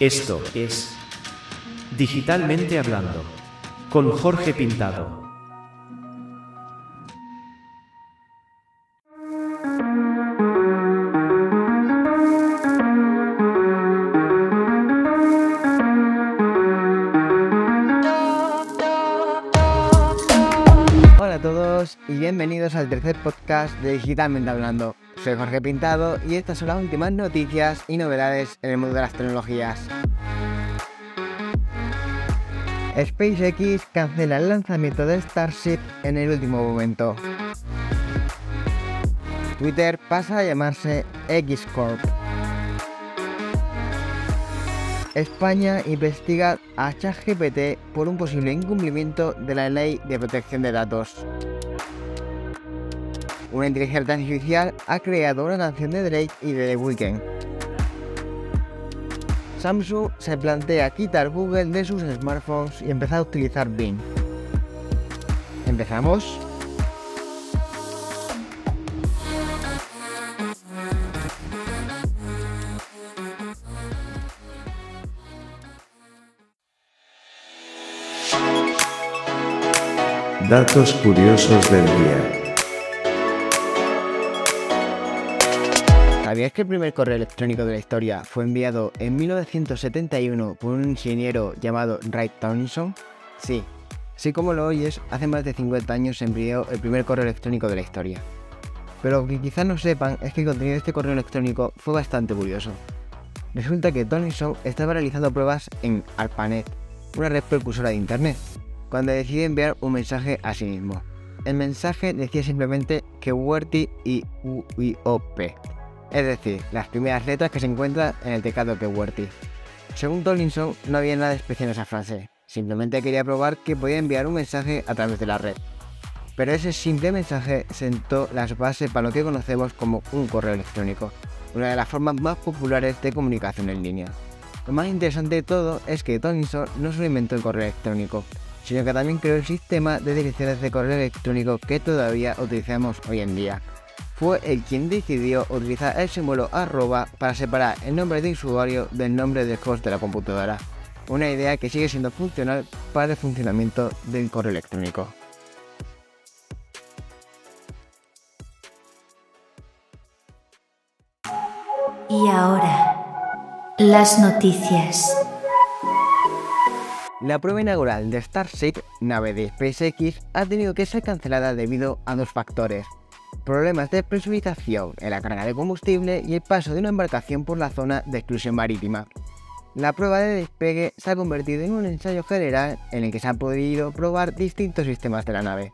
Esto es Digitalmente Hablando con Jorge Pintado. Hola a todos y bienvenidos al tercer podcast de Digitalmente Hablando. Soy Jorge Pintado y estas son las últimas noticias y novedades en el mundo de las tecnologías. SpaceX cancela el lanzamiento de Starship en el último momento. Twitter pasa a llamarse X Corp. España investiga a ChatGPT por un posible incumplimiento de la ley de protección de datos. Una inteligencia artificial ha creado una canción de Drake y de The Weeknd. Samsung se plantea quitar Google de sus smartphones y empezar a utilizar Bing. ¿Empezamos? Datos curiosos del día. ¿Sabías que el primer correo electrónico de la historia fue enviado en 1971 por un ingeniero llamado Ray Tomlinson? Sí, sí como lo oyes, hace más de 50 años se envió el primer correo electrónico de la historia. Pero lo que quizás no sepan es que el contenido de este correo electrónico fue bastante curioso. Resulta que Tomlinson estaba realizando pruebas en ARPANET, una red precursora de Internet, cuando decide enviar un mensaje a sí mismo. El mensaje decía simplemente que WordTy y UIOP, es decir, las primeras letras que se encuentran en el teclado que WordTy. Según Tomlinson, no había nada especial en esa frase, simplemente quería probar que podía enviar un mensaje a través de la red. Pero ese simple mensaje sentó las bases para lo que conocemos como un correo electrónico, una de las formas más populares de comunicación en línea. Lo más interesante de todo es que Tomlinson no solo inventó el correo electrónico, sino que también creó el sistema de direcciones de correo electrónico que todavía utilizamos hoy en día. Fue el quien decidió utilizar el símbolo arroba para separar el nombre de usuario del nombre del host de la computadora, una idea que sigue siendo funcional para el funcionamiento del correo electrónico. Y ahora, las noticias. La prueba inaugural de Starship, nave de SpaceX, ha tenido que ser cancelada debido a dos factores. Problemas de presurización en la carga de combustible y el paso de una embarcación por la zona de exclusión marítima. La prueba de despegue se ha convertido en un ensayo general en el que se han podido probar distintos sistemas de la nave.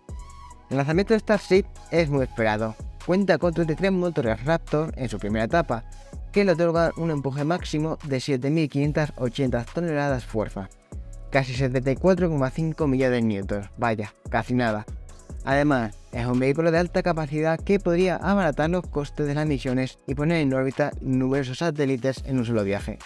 El lanzamiento de Starship es muy esperado. Cuenta con 33 motores Raptor en su primera etapa, que le otorgan un empuje máximo de 7.580 toneladas fuerza casi 74,5 millones de newtons, vaya, casi nada. Además, es un vehículo de alta capacidad que podría abaratar los costes de las misiones y poner en órbita numerosos satélites en un solo viaje.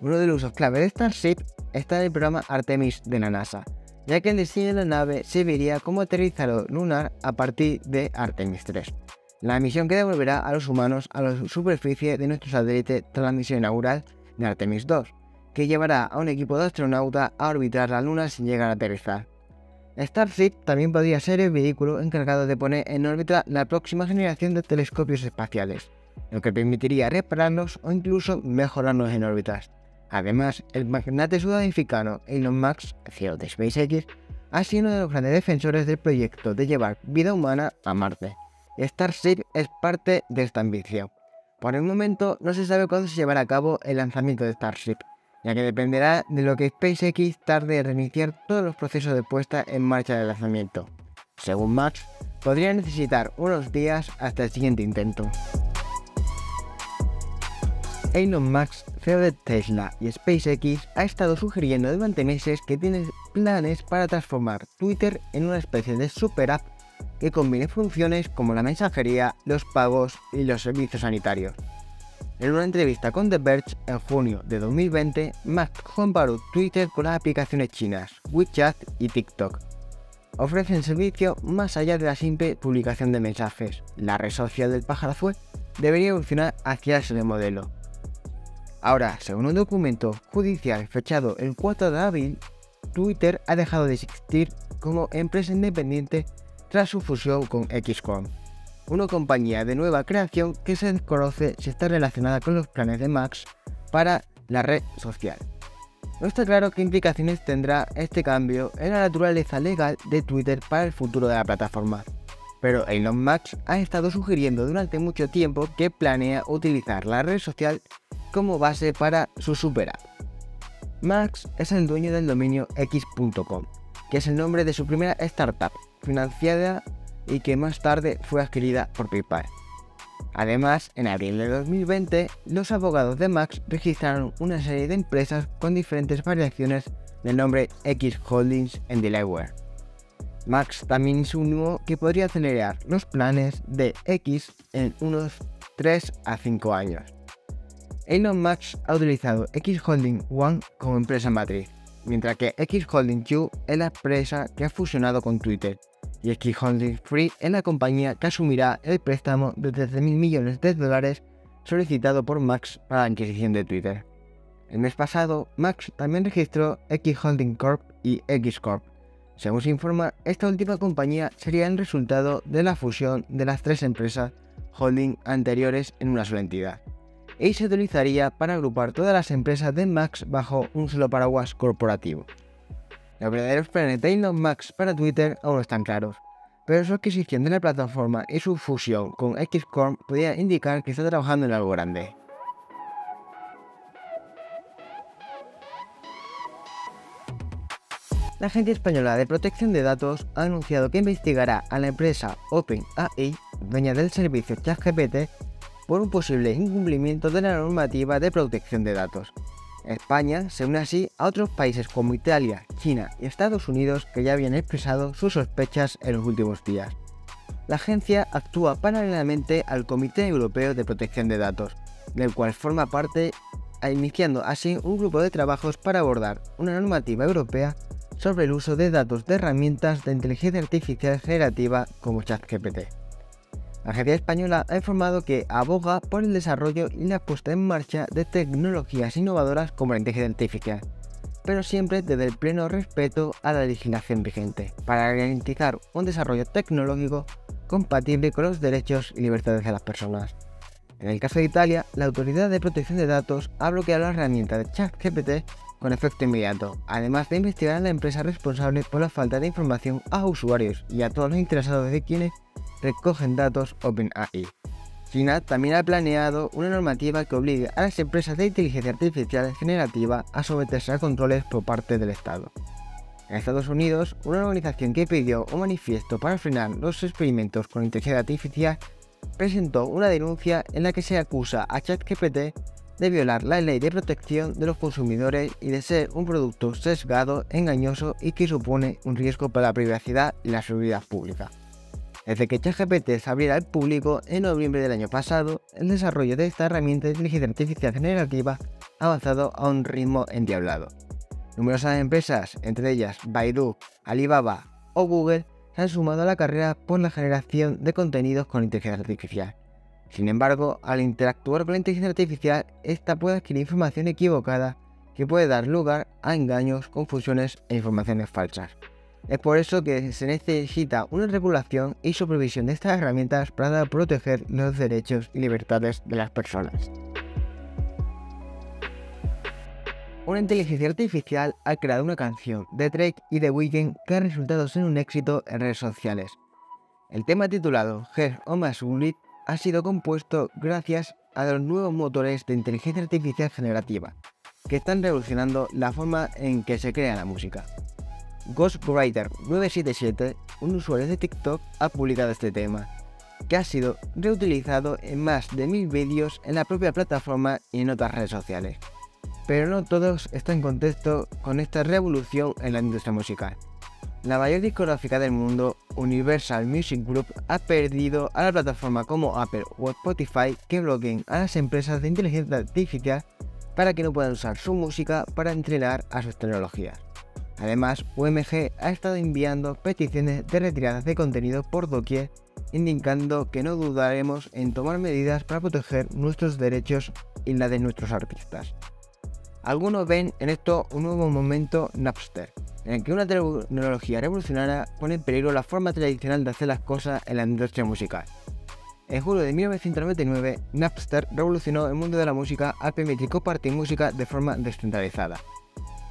Uno de los usos clave de Starship está en el programa Artemis de la NASA, ya que el diseño de la nave serviría como aterrizador lunar a partir de Artemis 3, la misión que devolverá a los humanos a la superficie de nuestro satélite tras la misión inaugural de Artemis 2, que llevará a un equipo de astronautas a orbitar la Luna sin llegar a aterrizar. Starship también podría ser el vehículo encargado de poner en órbita la próxima generación de telescopios espaciales, lo que permitiría repararlos o incluso mejorarlos en órbitas. Además, el magnate sudafricano Elon Musk, CEO de SpaceX, ha sido uno de los grandes defensores del proyecto de llevar vida humana a Marte. Starship es parte de esta ambición. Por el momento no se sabe cuándo se llevará a cabo el lanzamiento de Starship, ya que dependerá de lo que SpaceX tarde en reiniciar todos los procesos de puesta en marcha del lanzamiento. Según Max, podría necesitar unos días hasta el siguiente intento. Elon Musk, CEO de Tesla y SpaceX, ha estado sugiriendo durante meses que tiene planes para transformar Twitter en una especie de super app que combine funciones como la mensajería, los pagos y los servicios sanitarios. En una entrevista con The Verge en junio de 2020, Musk comparó Twitter con las aplicaciones chinas WeChat y TikTok. Ofrecen servicio más allá de la simple publicación de mensajes. La red social del pájaro azul debería evolucionar hacia ese modelo. Ahora, según un documento judicial fechado el 4 de abril, Twitter ha dejado de existir como empresa independiente tras su fusión con XCOM, una compañía de nueva creación que se desconoce si está relacionada con los planes de Max para la red social. No está claro qué implicaciones tendrá este cambio en la naturaleza legal de Twitter para el futuro de la plataforma, pero Elon Musk ha estado sugiriendo durante mucho tiempo que planea utilizar la red social como base para su super app. Max es el dueño del dominio x.com, que es el nombre de su primera startup, financiada y que más tarde fue adquirida por PayPal. Además, en abril de 2020, los abogados de Max registraron una serie de empresas con diferentes variaciones del nombre X Holdings en Delaware. Max también insinuó que podría acelerar los planes de X en unos 3 a 5 años. Elon Musk ha utilizado X Holding One como empresa matriz, mientras que X Holding Q es la empresa que ha fusionado con Twitter y X Holding Free es la compañía que asumirá el préstamo de 13.000 millones de dólares solicitado por Max para la adquisición de Twitter. El mes pasado, Max también registró X Holding Corp y X Corp. Según se informa, esta última compañía sería el resultado de la fusión de las tres empresas holding anteriores en una sola entidad, y se utilizaría para agrupar todas las empresas de Max bajo un solo paraguas corporativo. Los verdaderos planes de Elon Musk para Twitter aún no están claros, pero su adquisición de la plataforma y su fusión con Xcorp podría indicar que está trabajando en algo grande. La Agencia Española de Protección de Datos ha anunciado que investigará a la empresa OpenAI, dueña del servicio ChatGPT, por un posible incumplimiento de la normativa de protección de datos. España se une así a otros países como Italia, China y Estados Unidos que ya habían expresado sus sospechas en los últimos días. La agencia actúa paralelamente al Comité Europeo de Protección de Datos, del cual forma parte, iniciando así un grupo de trabajos para abordar una normativa europea sobre el uso de datos de herramientas de inteligencia artificial generativa como ChatGPT. La agencia española ha informado que aboga por el desarrollo y la puesta en marcha de tecnologías innovadoras como la inteligencia artificial, pero siempre desde el pleno respeto a la legislación vigente, para garantizar un desarrollo tecnológico compatible con los derechos y libertades de las personas. En el caso de Italia, la Autoridad de Protección de Datos ha bloqueado la herramienta de ChatGPT con efecto inmediato, además de investigar a la empresa responsable por la falta de información a usuarios y a todos los interesados de quienes recogen datos OpenAI. China también ha planeado una normativa que obligue a las empresas de inteligencia artificial generativa a someterse a controles por parte del Estado. En Estados Unidos, una organización que pidió un manifiesto para frenar los experimentos con inteligencia artificial presentó una denuncia en la que se acusa a ChatGPT de violar la ley de protección de los consumidores y de ser un producto sesgado, engañoso y que supone un riesgo para la privacidad y la seguridad pública. Desde que ChatGPT se abriera al público en noviembre del año pasado, el desarrollo de esta herramienta de inteligencia artificial generativa ha avanzado a un ritmo endiablado. Numerosas empresas, entre ellas Baidu, Alibaba o Google, se han sumado a la carrera por la generación de contenidos con inteligencia artificial. Sin embargo, al interactuar con la inteligencia artificial, esta puede adquirir información equivocada que puede dar lugar a engaños, confusiones e informaciones falsas. Es por eso que se necesita una regulación y supervisión de estas herramientas para proteger los derechos y libertades de las personas. Una inteligencia artificial ha creado una canción de Drake y The Weeknd que ha resultado ser un éxito en redes sociales. El tema titulado Her o Unit ha sido compuesto gracias a los nuevos motores de inteligencia artificial generativa, que están revolucionando la forma en que se crea la música. Ghostwriter977, un usuario de TikTok, ha publicado este tema, que ha sido reutilizado en más de mil vídeos en la propia plataforma y en otras redes sociales. Pero no todos están en contexto con esta revolución en la industria musical. La mayor discográfica del mundo, Universal Music Group, ha perdido a la plataforma como Apple o Spotify que bloqueen a las empresas de inteligencia artificial para que no puedan usar su música para entrenar a sus tecnologías. Además, UMG ha estado enviando peticiones de retiradas de contenido por doquier, indicando que no dudaremos en tomar medidas para proteger nuestros derechos y la de nuestros artistas. Algunos ven en esto un nuevo momento Napster, en el que una tecnología revolucionaria pone en peligro la forma tradicional de hacer las cosas en la industria musical. En julio de 1999, Napster revolucionó el mundo de la música al permitir compartir música de forma descentralizada.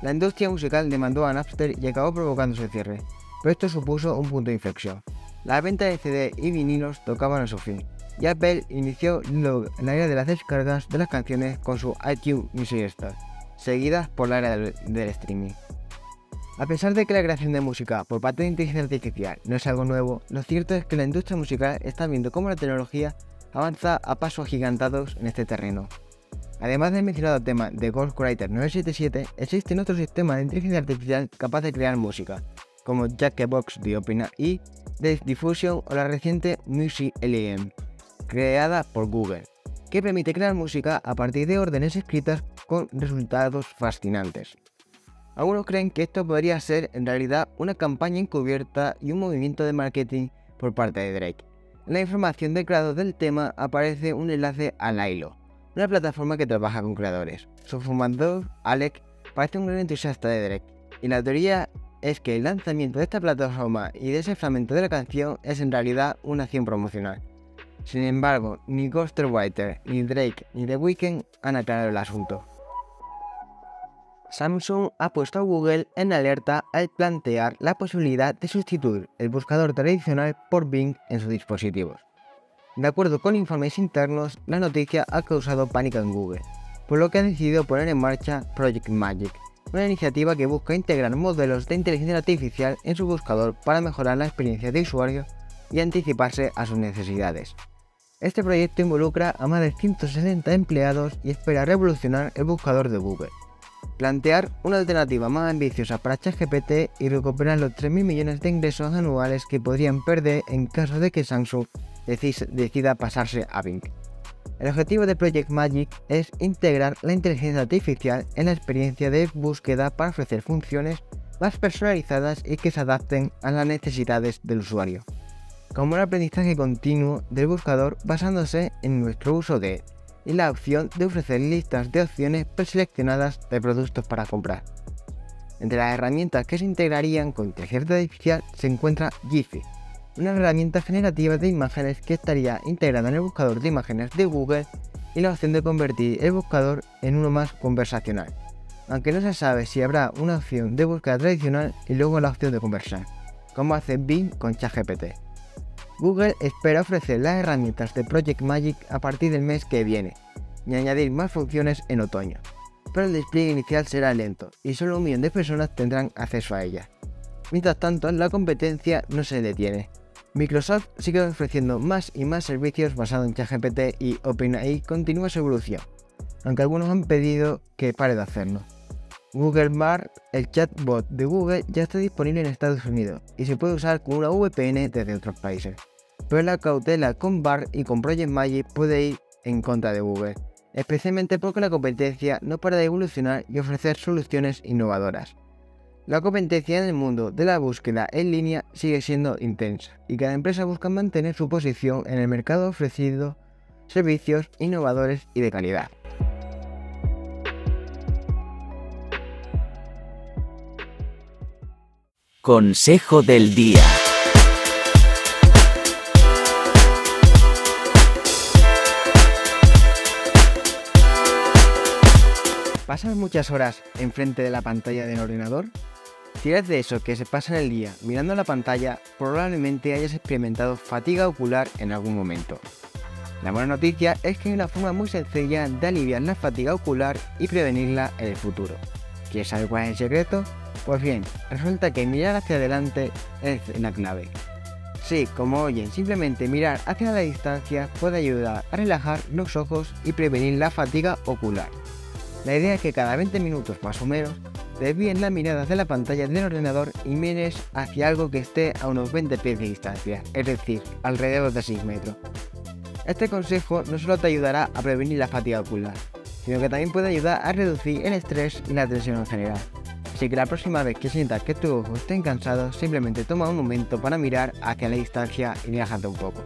La industria musical demandó a Napster y acabó provocando su cierre, pero esto supuso un punto de inflexión. La venta de CD y vinilos tocaban a su fin, y Apple inició la era de las descargas de las canciones con su iTunes Music Store, seguidas por la era del, del streaming. A pesar de que la creación de música por parte de inteligencia artificial no es algo nuevo, lo cierto es que la industria musical está viendo cómo la tecnología avanza a pasos agigantados en este terreno. Además del mencionado tema de Ghostwriter 977, existen otros sistemas de inteligencia artificial capaces de crear música, como Jackbox de OpenAI, de Diffusion o la reciente Music LM, creada por Google, que permite crear música a partir de órdenes escritas con resultados fascinantes. Algunos creen que esto podría ser en realidad una campaña encubierta y un movimiento de marketing por parte de Drake. En la información del creador del tema aparece un enlace a Lilo, una plataforma que trabaja con creadores. Su fundador, Alec, parece un gran entusiasta de Drake, y la teoría es que el lanzamiento de esta plataforma y de ese fragmento de la canción es en realidad una acción promocional. Sin embargo, ni Ghostwriter, ni Drake, ni The Weeknd han aclarado el asunto. Samsung ha puesto a Google en alerta al plantear la posibilidad de sustituir el buscador tradicional por Bing en sus dispositivos. De acuerdo con informes internos, la noticia ha causado pánico en Google, por lo que ha decidido poner en marcha Project Magic, una iniciativa que busca integrar modelos de inteligencia artificial en su buscador para mejorar la experiencia de usuario y anticiparse a sus necesidades. Este proyecto involucra a más de 160 empleados y espera revolucionar el buscador de Google plantear una alternativa más ambiciosa para ChatGPT y recuperar los 3.000 millones de ingresos anuales que podrían perder en caso de que Samsung decida pasarse a Bing. El objetivo de Project Magic es integrar la inteligencia artificial en la experiencia de búsqueda para ofrecer funciones más personalizadas y que se adapten a las necesidades del usuario, como el aprendizaje continuo del buscador basándose en nuestro uso de y la opción de ofrecer listas de opciones preseleccionadas de productos para comprar. Entre las herramientas que se integrarían con inteligencia artificial se encuentra Giphy, una herramienta generativa de imágenes que estaría integrada en el buscador de imágenes de Google y la opción de convertir el buscador en uno más conversacional, aunque no se sabe si habrá una opción de búsqueda tradicional y luego la opción de conversar, como hace Bing con ChatGPT. Google espera ofrecer las herramientas de Project Magic a partir del mes que viene y añadir más funciones en otoño, pero el despliegue inicial será lento y solo un millón de personas tendrán acceso a ella. Mientras tanto, la competencia no se detiene. Microsoft sigue ofreciendo más y más servicios basados en ChatGPT y OpenAI continúa su evolución, aunque algunos han pedido que pare de hacerlo. Google Bard, el chatbot de Google, ya está disponible en Estados Unidos y se puede usar con una VPN desde otros países pero la cautela con BAR y con Project Magic puede ir en contra de Google, especialmente porque la competencia no para de evolucionar y ofrecer soluciones innovadoras. La competencia en el mundo de la búsqueda en línea sigue siendo intensa y cada empresa busca mantener su posición en el mercado ofreciendo servicios innovadores y de calidad. Consejo del día. ¿Pasas muchas horas enfrente de la pantalla del ordenador? Si eres de eso que se pasa el día mirando la pantalla, probablemente hayas experimentado fatiga ocular en algún momento. La buena noticia es que hay una forma muy sencilla de aliviar la fatiga ocular y prevenirla en el futuro. ¿Quieres saber cuál es el secreto? Pues bien, resulta que mirar hacia adelante es la clave. Sí, como oyen, simplemente mirar hacia la distancia puede ayudar a relajar los ojos y prevenir la fatiga ocular. La idea es que cada 20 minutos más o menos desvíen la mirada de la pantalla del ordenador y mires hacia algo que esté a unos 20 pies de distancia, es decir, alrededor de 6 metros. Este consejo no solo te ayudará a prevenir la fatiga ocular, sino que también puede ayudar a reducir el estrés y la tensión en general. Así que la próxima vez que sientas que tus ojos estén cansados, simplemente toma un momento para mirar hacia la distancia y relájate un poco.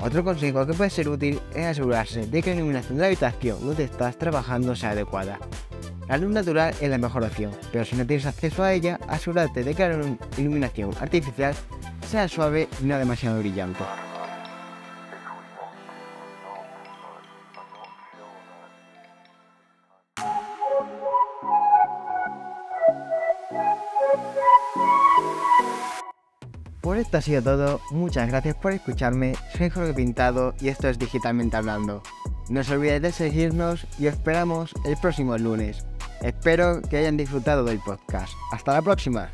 Otro consejo que puede ser útil es asegurarse de que la iluminación de la habitación donde estás trabajando sea adecuada. La luz natural es la mejor opción, pero si no tienes acceso a ella, asegúrate de que la iluminación artificial sea suave y no demasiado brillante. Por esto ha sido todo, muchas gracias por escucharme, soy Jorge Pintado y esto es Digitalmente Hablando. No os olvidéis de seguirnos y os esperamos el próximo lunes. Espero que hayan disfrutado del podcast. Hasta la próxima.